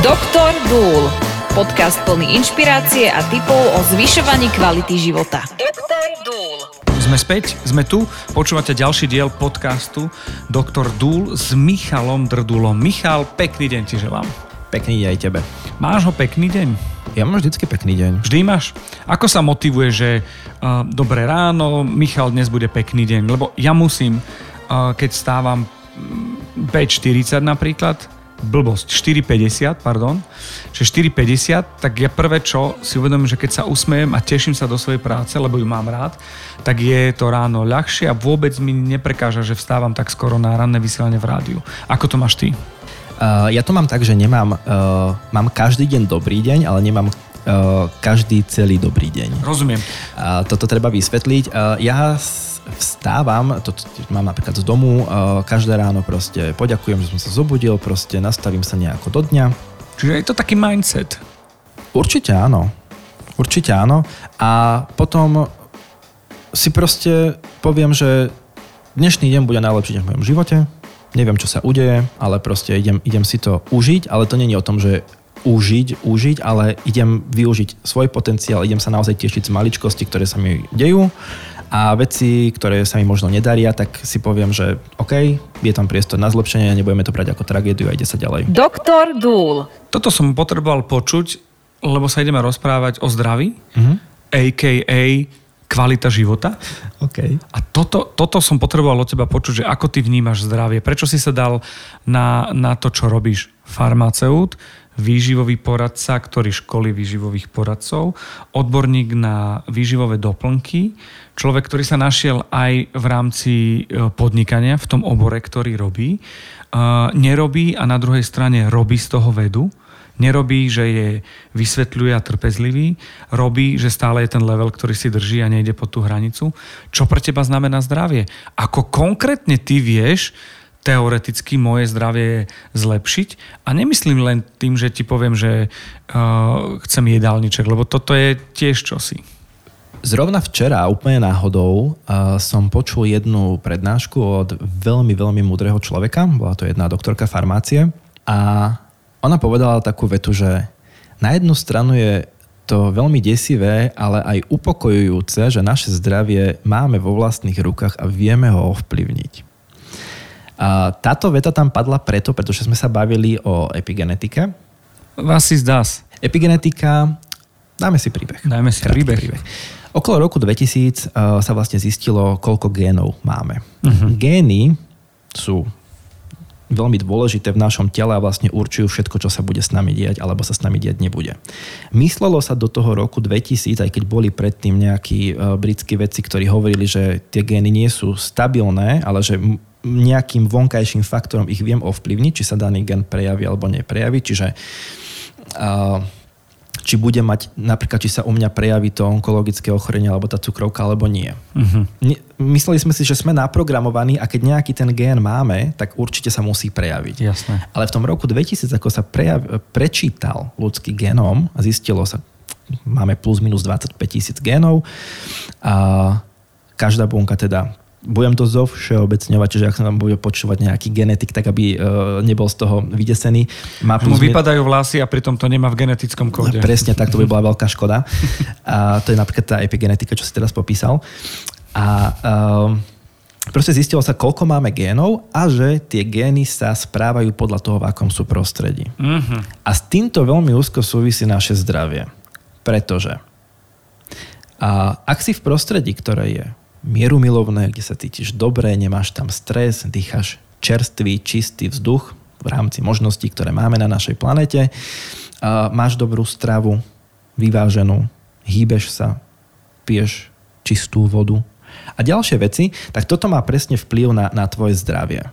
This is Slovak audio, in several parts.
Doktor Dúl. Podcast plný inšpirácie a tipov o zvyšovaní kvality života. Doktor Dúl. Sme späť, sme tu, počúvate ďalší diel podcastu Doktor Dúl s Michalom Drdulom. Michal, pekný deň ti želám. Pekný deň aj tebe. Máš ho pekný deň? Ja mám vždycky pekný deň. Vždy máš? Ako sa motivuje, že uh, dobré ráno, Michal, dnes bude pekný deň? Lebo ja musím, uh, keď stávam 5.40 napríklad, blbosť, 4,50, pardon, že 4,50, tak ja prvé čo si uvedomím, že keď sa usmejem a teším sa do svojej práce, lebo ju mám rád, tak je to ráno ľahšie a vôbec mi neprekáža, že vstávam tak skoro na ranné vysielanie v rádiu. Ako to máš ty? Uh, ja to mám tak, že nemám, uh, mám každý deň dobrý deň, ale nemám uh, každý celý dobrý deň. Rozumiem. Uh, toto treba vysvetliť. Uh, ja vstávam, to, mám napríklad z domu, uh, každé ráno proste poďakujem, že som sa zobudil, proste nastavím sa nejako do dňa. Čiže je to taký mindset? Určite áno. Určite áno. A potom si proste poviem, že dnešný deň bude najlepší deň v mojom živote. Neviem, čo sa udeje, ale proste idem, idem si to užiť, ale to není o tom, že užiť, užiť, ale idem využiť svoj potenciál, idem sa naozaj tešiť z maličkosti, ktoré sa mi dejú a veci, ktoré sa mi možno nedaria, tak si poviem, že OK, je tam priestor na zlepšenie, nebudeme to brať ako tragédiu a ide sa ďalej. Doktor Dúl. Toto som potreboval počuť, lebo sa ideme rozprávať o zdraví, mm-hmm. a.k.a. kvalita života. Okay. A toto, toto som potreboval od teba počuť, že ako ty vnímaš zdravie. Prečo si sa dal na, na to, čo robíš? Farmaceut, výživový poradca, ktorý školí výživových poradcov, odborník na výživové doplnky, človek, ktorý sa našiel aj v rámci e, podnikania v tom obore, ktorý robí. E, nerobí a na druhej strane robí z toho vedu. Nerobí, že je vysvetľuje a trpezlivý. Robí, že stále je ten level, ktorý si drží a nejde po tú hranicu. Čo pre teba znamená zdravie? Ako konkrétne ty vieš teoreticky moje zdravie zlepšiť. A nemyslím len tým, že ti poviem, že uh, chcem jedálniček, lebo toto je tiež čosi. Zrovna včera, úplne náhodou, som počul jednu prednášku od veľmi, veľmi múdreho človeka. Bola to jedna doktorka farmácie. A ona povedala takú vetu, že na jednu stranu je to veľmi desivé, ale aj upokojujúce, že naše zdravie máme vo vlastných rukách a vieme ho ovplyvniť. Táto veta tam padla preto, pretože sme sa bavili o epigenetike. Vás si zdás. Epigenetika, dáme si príbeh. Dáme si príbeh. príbeh. Okolo roku 2000 uh, eh, sa vlastne zistilo, koľko génov máme. Uh-huh. Gény sú veľmi dôležité v našom tele a vlastne určujú všetko, čo sa bude s nami diať alebo sa s nami diať nebude. Myslelo sa do toho roku 2000, aj keď boli predtým nejakí uh, britskí vedci, ktorí hovorili, že tie gény nie sú stabilné, ale že nejakým vonkajším faktorom ich viem ovplyvniť, či sa daný gen prejaví alebo neprejaví. Čiže či bude mať, napríklad, či sa u mňa prejaví to onkologické ochorenie alebo tá cukrovka, alebo nie. Uh-huh. Mysleli sme si, že sme naprogramovaní a keď nejaký ten gén máme, tak určite sa musí prejaviť. Jasné. Ale v tom roku 2000, ako sa prejav, prečítal ľudský genóm a zistilo sa, máme plus minus 25 tisíc génov a každá bunka teda budem to zo všeobecňovať, čiže ak sa tam bude počúvať nejaký genetik, tak aby uh, nebol z toho vydesený. Má plus Mu vypadajú vlasy a pritom to nemá v genetickom kóde. Presne tak, to by bola veľká škoda. A to je napríklad tá epigenetika, čo si teraz popísal. A uh, proste zistilo sa, koľko máme génov a že tie gény sa správajú podľa toho, v akom sú prostredí. Uh-huh. A s týmto veľmi úzko súvisí naše zdravie. Pretože a ak si v prostredí, ktoré je mieru milovné, kde sa cítiš dobre, nemáš tam stres, dýchaš čerstvý, čistý vzduch v rámci možností, ktoré máme na našej planete. Máš dobrú stravu, vyváženú, hýbeš sa, piješ čistú vodu a ďalšie veci, tak toto má presne vplyv na, na tvoje zdravie,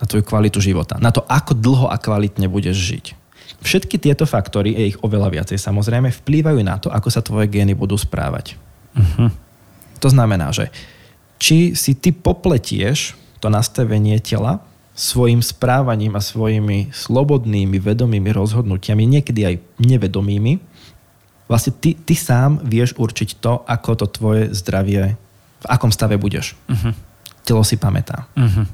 na tvoju kvalitu života, na to, ako dlho a kvalitne budeš žiť. Všetky tieto faktory, je ich oveľa viacej samozrejme, vplývajú na to, ako sa tvoje gény budú správať. Uh-huh. To znamená, že či si ty popletieš to nastavenie tela svojim správaním a svojimi slobodnými, vedomými rozhodnutiami, niekedy aj nevedomými, vlastne ty, ty sám vieš určiť to, ako to tvoje zdravie, v akom stave budeš. Uh-huh. Telo si pamätá. Uh-huh.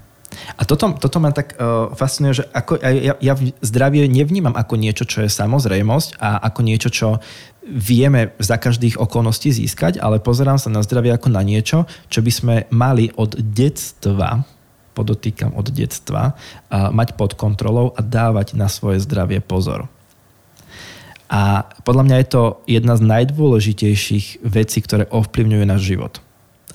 A toto, toto ma tak uh, fascinuje, že ako, ja, ja zdravie nevnímam ako niečo, čo je samozrejmosť a ako niečo, čo vieme za každých okolností získať, ale pozerám sa na zdravie ako na niečo, čo by sme mali od detstva, podotýkam od detstva, uh, mať pod kontrolou a dávať na svoje zdravie pozor. A podľa mňa je to jedna z najdôležitejších vecí, ktoré ovplyvňujú náš život.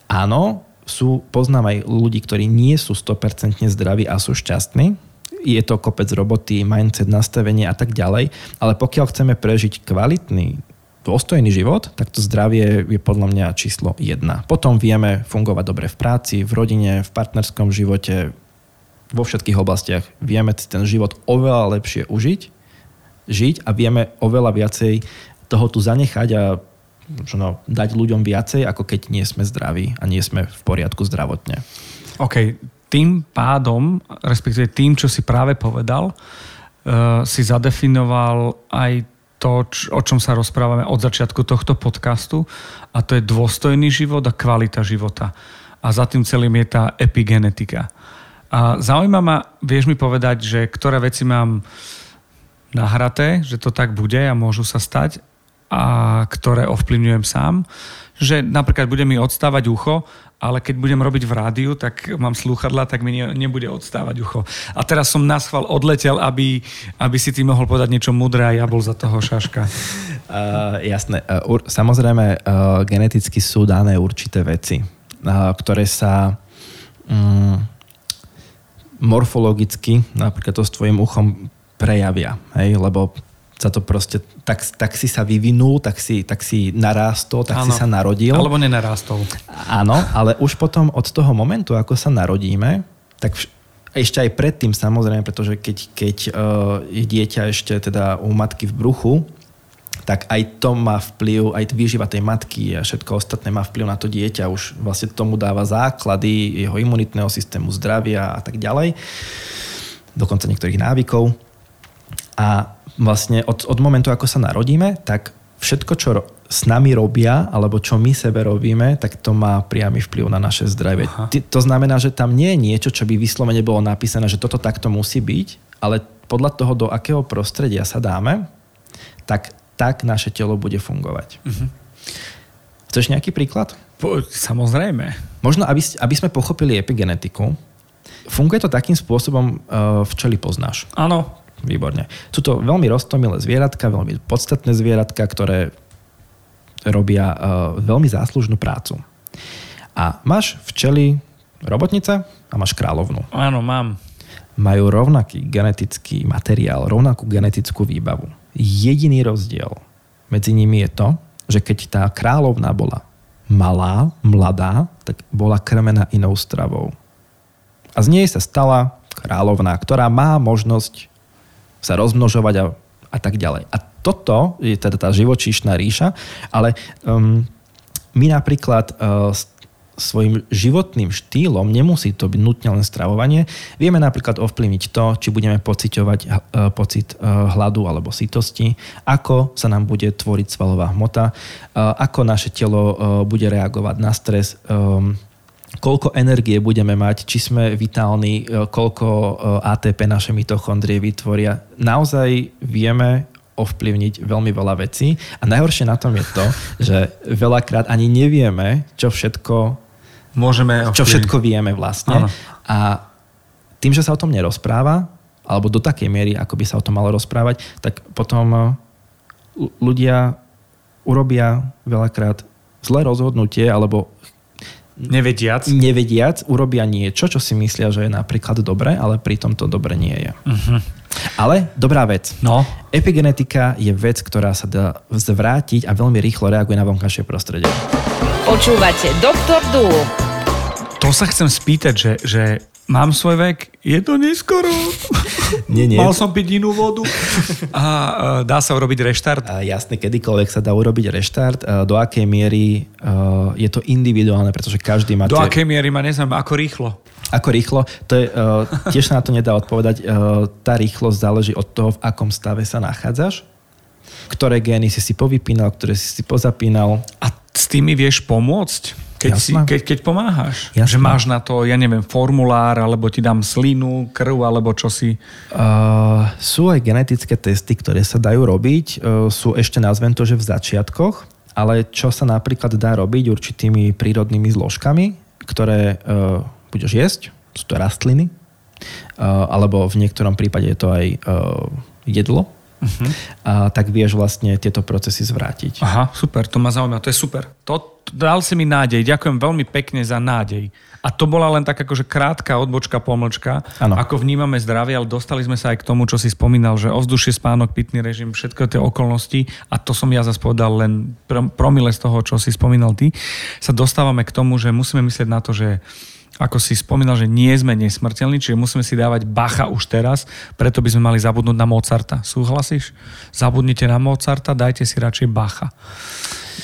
Áno, sú, poznám aj ľudí, ktorí nie sú 100% zdraví a sú šťastní. Je to kopec roboty, mindset, nastavenie a tak ďalej. Ale pokiaľ chceme prežiť kvalitný, dôstojný život, tak to zdravie je podľa mňa číslo jedna. Potom vieme fungovať dobre v práci, v rodine, v partnerskom živote, vo všetkých oblastiach. Vieme si ten život oveľa lepšie užiť, žiť a vieme oveľa viacej toho tu zanechať a možno dať ľuďom viacej, ako keď nie sme zdraví a nie sme v poriadku zdravotne. OK, tým pádom, respektíve tým, čo si práve povedal, uh, si zadefinoval aj to, č- o čom sa rozprávame od začiatku tohto podcastu a to je dôstojný život a kvalita života. A za tým celým je tá epigenetika. A zaujíma ma, vieš mi povedať, že ktoré veci mám nahraté, že to tak bude a môžu sa stať a ktoré ovplyvňujem sám. Že napríklad bude mi odstávať ucho, ale keď budem robiť v rádiu, tak mám slúchadla, tak mi ne, nebude odstávať ucho. A teraz som na schvál odletel, aby, aby si ty mohol povedať niečo mudré a ja bol za toho šaška. Uh, jasné. Uh, samozrejme, uh, geneticky sú dané určité veci, uh, ktoré sa um, morfologicky, napríklad to s tvojim uchom, prejavia. Hej? Lebo sa to proste, tak, tak si sa vyvinul, tak si, tak si narástol, tak ano. si sa narodil. Alebo nenarástol. Áno, ale už potom od toho momentu, ako sa narodíme, tak vš- ešte aj predtým samozrejme, pretože keď, keď uh, je dieťa ešte teda u matky v bruchu, tak aj to má vplyv, aj výživa tej matky a všetko ostatné má vplyv na to dieťa. Už vlastne tomu dáva základy jeho imunitného systému, zdravia a tak ďalej. Dokonca niektorých návykov. A vlastne od, od momentu, ako sa narodíme, tak všetko, čo s nami robia, alebo čo my sebe robíme, tak to má priamy vplyv na naše zdravie. Aha. To znamená, že tam nie je niečo, čo by vyslovene bolo napísané, že toto takto musí byť, ale podľa toho, do akého prostredia sa dáme, tak, tak naše telo bude fungovať. Uh-huh. Chceš nejaký príklad? Po, samozrejme. Možno, aby, aby sme pochopili epigenetiku, funguje to takým spôsobom, uh, včeli poznáš. Áno, Výborne. Sú to veľmi roztomilé zvieratka, veľmi podstatné zvieratka, ktoré robia uh, veľmi záslužnú prácu. A máš včely robotnice a máš kráľovnú. Áno, mám. Majú rovnaký genetický materiál, rovnakú genetickú výbavu. Jediný rozdiel medzi nimi je to, že keď tá kráľovná bola malá, mladá, tak bola krmená inou stravou. A z nej sa stala kráľovná, ktorá má možnosť sa rozmnožovať a, a tak ďalej. A toto je teda tá živočíšna ríša, ale um, my napríklad uh, svojim životným štýlom, nemusí to byť nutne len stravovanie, vieme napríklad ovplyvniť to, či budeme pociťovať uh, pocit uh, hladu alebo sytosti, ako sa nám bude tvoriť svalová hmota, uh, ako naše telo bude reagovať na stres, um, koľko energie budeme mať, či sme vitálni, e, koľko e, ATP naše mitochondrie vytvoria. Naozaj vieme ovplyvniť veľmi veľa vecí a najhoršie na tom je to, že veľakrát ani nevieme, čo všetko môžeme čo všetko vieme vlastne. Áno. A tým, že sa o tom nerozpráva, alebo do takej miery, ako by sa o tom malo rozprávať, tak potom e, ľudia urobia veľakrát zlé rozhodnutie alebo Nevediac. Nevediac urobia niečo, čo si myslia, že je napríklad dobré, ale pritom to dobre nie je. Uh-huh. Ale dobrá vec. No. Epigenetika je vec, ktorá sa dá zvrátiť a veľmi rýchlo reaguje na vonkajšie prostredie. Počúvate Doktor Dúl. To sa chcem spýtať, že, že mám svoj vek, je to neskoro. Nie, nie. Mal som piť inú vodu. A dá sa urobiť reštart? A jasne, kedykoľvek sa dá urobiť reštart. Do akej miery je to individuálne, pretože každý má... Do akej miery ma neznám, ako rýchlo? Ako rýchlo, to je, tiež sa na to nedá odpovedať. Tá rýchlosť záleží od toho, v akom stave sa nachádzaš, ktoré gény si si povypínal, ktoré si si pozapínal. A s tými vieš pomôcť? Keď, si, keď, keď pomáhaš. Jasné. Že máš na to, ja neviem, formulár, alebo ti dám slinu, krv, alebo čo si. Uh, sú aj genetické testy, ktoré sa dajú robiť. Uh, sú ešte, nazvem to, že v začiatkoch, ale čo sa napríklad dá robiť určitými prírodnými zložkami, ktoré uh, budeš jesť, sú to rastliny, uh, alebo v niektorom prípade je to aj uh, jedlo, uh-huh. uh, tak vieš vlastne tieto procesy zvrátiť. Aha, super, to ma zaujíma, to je super. To, dal si mi nádej, ďakujem veľmi pekne za nádej. A to bola len tak akože krátka odbočka, pomlčka, Áno. ako vnímame zdravie, ale dostali sme sa aj k tomu, čo si spomínal, že ovzdušie, spánok, pitný režim, všetko tie okolnosti, a to som ja zase povedal len pr- promile z toho, čo si spomínal ty, sa dostávame k tomu, že musíme myslieť na to, že ako si spomínal, že nie sme nesmrteľní, čiže musíme si dávať bacha už teraz, preto by sme mali zabudnúť na Mozarta. Súhlasíš? Zabudnite na Mozarta, dajte si radšej bacha.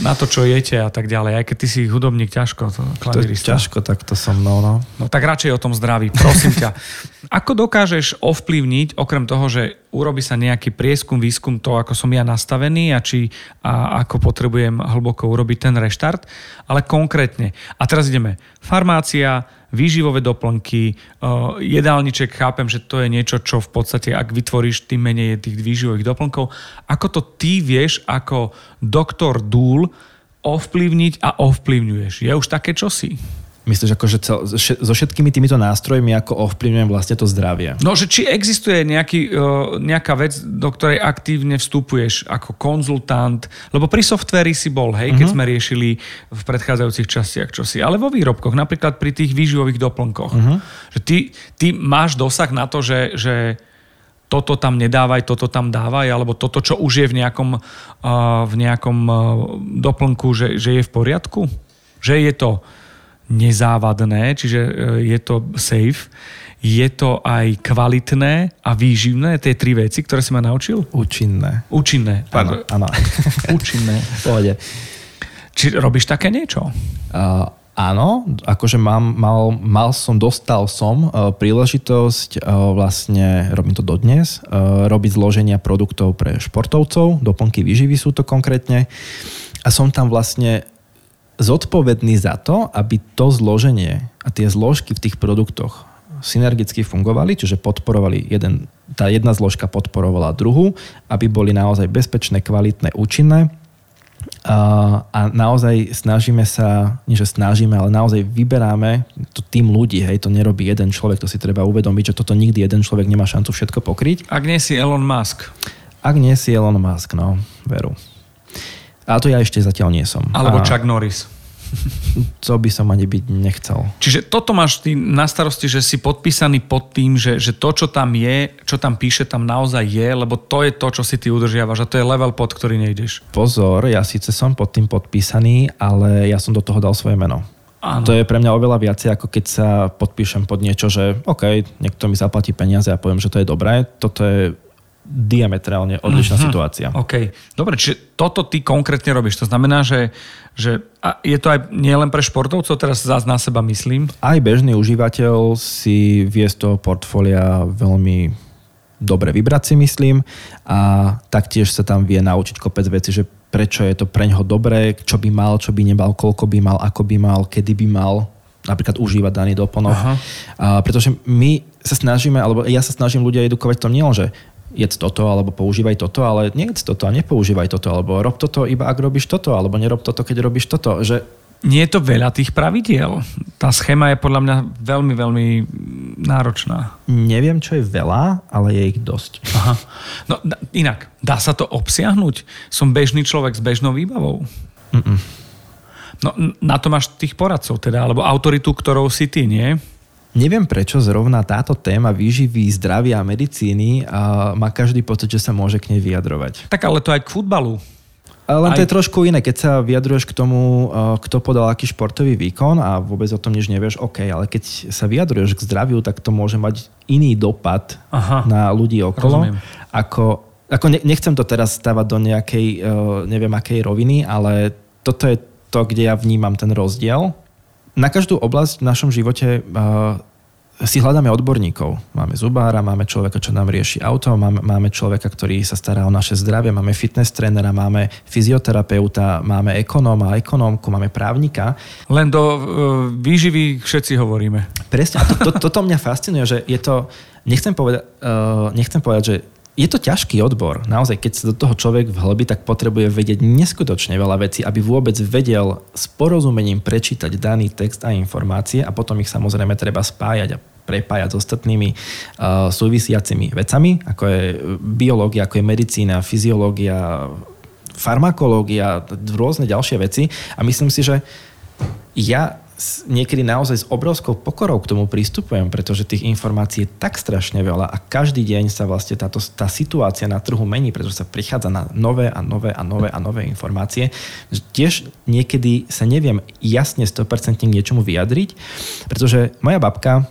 Na to, čo jete a tak ďalej. Aj keď ty si hudobník, ťažko to To ťažko takto so mnou, no. No tak radšej o tom zdraví, prosím ťa. Ako dokážeš ovplyvniť, okrem toho, že urobi sa nejaký prieskum, výskum to, ako som ja nastavený a či a ako potrebujem hlboko urobiť ten reštart, ale konkrétne. A teraz ideme. Farmácia, výživové doplnky, uh, jedálniček, chápem, že to je niečo, čo v podstate, ak vytvoríš, tým menej tých výživových doplnkov. Ako to ty vieš ako doktor Dúl ovplyvniť a ovplyvňuješ? Je už také čosi? Myslíš, akože cel, so všetkými týmito nástrojmi, ako ovplyvňujem vlastne to zdravie? No, že či existuje nejaký, uh, nejaká vec, do ktorej aktívne vstupuješ ako konzultant, lebo pri softveri si bol, hej, keď sme riešili v predchádzajúcich častiach čosi, ale vo výrobkoch, napríklad pri tých výživových doplnkoch. Že ty, ty máš dosah na to, že, že toto tam nedávaj, toto tam dávaj, alebo toto, čo už je v nejakom, uh, v nejakom uh, doplnku, že, že je v poriadku? Že je to nezávadné, čiže uh, je to safe, je to aj kvalitné a výživné, tie tri veci, ktoré si ma naučil? Účinné. Účinné. Áno, áno. Účinné. pohode. Či robíš také niečo? Uh, áno, akože mám, mal, mal som, dostal som uh, príležitosť, uh, vlastne robím to dodnes, uh, robiť zloženia produktov pre športovcov, doplnky výživy sú to konkrétne. A som tam vlastne zodpovedný za to, aby to zloženie a tie zložky v tých produktoch synergicky fungovali, čiže podporovali jeden, tá jedna zložka podporovala druhú, aby boli naozaj bezpečné, kvalitné, účinné a, a naozaj snažíme sa, nie že snažíme, ale naozaj vyberáme to tým ľudí, hej, to nerobí jeden človek, to si treba uvedomiť, že toto nikdy jeden človek nemá šancu všetko pokryť. Ak nie si Elon Musk. Ak nie si Elon Musk, no, veru. A to ja ešte zatiaľ nie som. Alebo a Chuck Norris. To by som ani byť nechcel. Čiže toto máš ty na starosti, že si podpísaný pod tým, že, že to, čo tam je, čo tam píše, tam naozaj je, lebo to je to, čo si ty udržiavaš a to je level, pod ktorý nejdeš. Pozor, ja síce som pod tým podpísaný, ale ja som do toho dal svoje meno. Áno. To je pre mňa oveľa viacej, ako keď sa podpíšem pod niečo, že OK, niekto mi zaplatí peniaze a poviem, že to je dobré. Toto je diametrálne odlišná Mhm. situácia. OK. Dobre, čiže toto ty konkrétne robíš. To znamená, že, že a je to aj nielen pre športovcov, teraz zás na seba myslím. Aj bežný užívateľ si vie z toho portfólia veľmi dobre vybrať si myslím a taktiež sa tam vie naučiť kopec veci, že prečo je to pre ňoho dobré, čo by mal, čo by nemal, koľko by mal, ako by mal, kedy by mal napríklad užívať daný doplnok. Aha. A pretože my sa snažíme, alebo ja sa snažím ľudia edukovať v tom nielen, že jedz toto, alebo používaj toto, ale nejedz toto a nepoužívaj toto, alebo rob toto iba ak robíš toto, alebo nerob toto, keď robíš toto. Že Nie je to veľa tých pravidiel. Tá schéma je podľa mňa veľmi, veľmi náročná. neviem, čo je veľa, ale je ich dosť. Aha. No da, inak, dá sa to obsiahnuť? Som bežný človek s bežnou výbavou? Mm-mm. No na to máš tých poradcov teda, alebo autoritu, ktorou si ty, nie? Neviem prečo zrovna táto téma výživy, zdravia a medicíny a má každý pocit, že sa môže k nej vyjadrovať. Tak ale to aj k futbalu. Len to Aj- je trošku iné, keď sa vyjadruješ k tomu, kto podal aký športový výkon a vôbec o tom nič nevieš, OK, ale keď sa vyjadruješ k zdraviu, tak to môže mať iný dopad Aha. na ľudí okolo. Rozumiem. Ako, ako ne, nechcem to teraz stavať do nejakej, uh, neviem akej roviny, ale toto je to, kde ja vnímam ten rozdiel. Na každú oblasť v našom živote uh, si hľadáme odborníkov. Máme zubára, máme človeka, čo nám rieši auto, máme, máme človeka, ktorý sa stará o naše zdravie, máme fitness trénera, máme fyzioterapeuta, máme ekonóma, ekonómku, máme právnika. Len do uh, výživy všetci hovoríme. Presne. A to, to, toto mňa fascinuje, že je to, nechcem povedať, uh, nechcem povedať že je to ťažký odbor. Naozaj, keď sa do toho človek vhlbí, tak potrebuje vedieť neskutočne veľa vecí, aby vôbec vedel s porozumením prečítať daný text a informácie a potom ich samozrejme treba spájať a prepájať s ostatnými uh, súvisiacimi vecami, ako je biológia, ako je medicína, fyziológia, farmakológia, rôzne ďalšie veci. A myslím si, že ja niekedy naozaj s obrovskou pokorou k tomu pristupujem, pretože tých informácií je tak strašne veľa a každý deň sa vlastne táto, tá situácia na trhu mení, pretože sa prichádza na nové a nové a nové a nové informácie. Tiež niekedy sa neviem jasne 100% k niečomu vyjadriť, pretože moja babka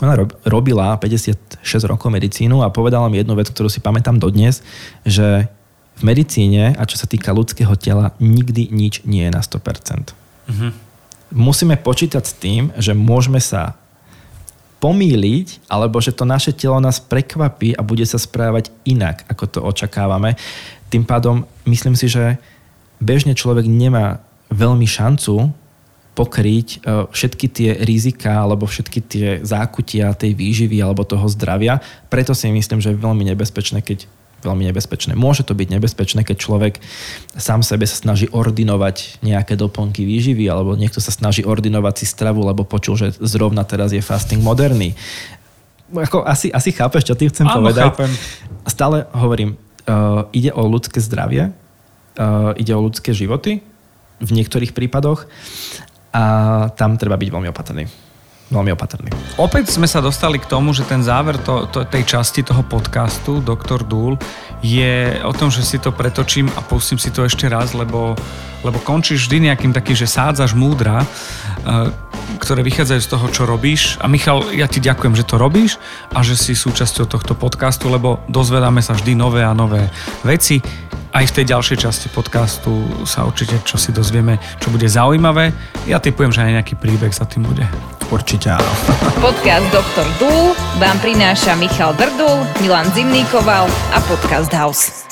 ona robila 56 rokov medicínu a povedala mi jednu vec, ktorú si pamätám dodnes, že v medicíne a čo sa týka ľudského tela nikdy nič nie je na 100%. Mm-hmm musíme počítať s tým, že môžeme sa pomýliť, alebo že to naše telo nás prekvapí a bude sa správať inak, ako to očakávame. Tým pádom myslím si, že bežne človek nemá veľmi šancu pokryť e, všetky tie rizika alebo všetky tie zákutia tej výživy alebo toho zdravia. Preto si myslím, že je veľmi nebezpečné, keď veľmi nebezpečné. Môže to byť nebezpečné, keď človek sám sebe sa snaží ordinovať nejaké doplnky výživy alebo niekto sa snaží ordinovať si stravu, lebo počul, že zrovna teraz je fasting moderný. Ako asi, asi chápeš, čo ty chcem Áno, povedať. Chápem. Stále hovorím, uh, ide o ľudské zdravie, uh, ide o ľudské životy v niektorých prípadoch a tam treba byť veľmi opatrný veľmi opatrný. Opäť sme sa dostali k tomu, že ten záver to, to, tej časti toho podcastu Dr. Dúl je o tom, že si to pretočím a pustím si to ešte raz, lebo, lebo končíš vždy nejakým takým, že sádzaš múdra, eh, ktoré vychádzajú z toho, čo robíš. A Michal, ja ti ďakujem, že to robíš a že si súčasťou tohto podcastu, lebo dozvedáme sa vždy nové a nové veci. Aj v tej ďalšej časti podcastu sa určite čo si dozvieme, čo bude zaujímavé. Ja typujem, že aj nejaký príbeh za tým bude. Určite áno. Podcast Dr. Dúl vám prináša Michal Drdul, Milan Zimníkoval a Podcast House.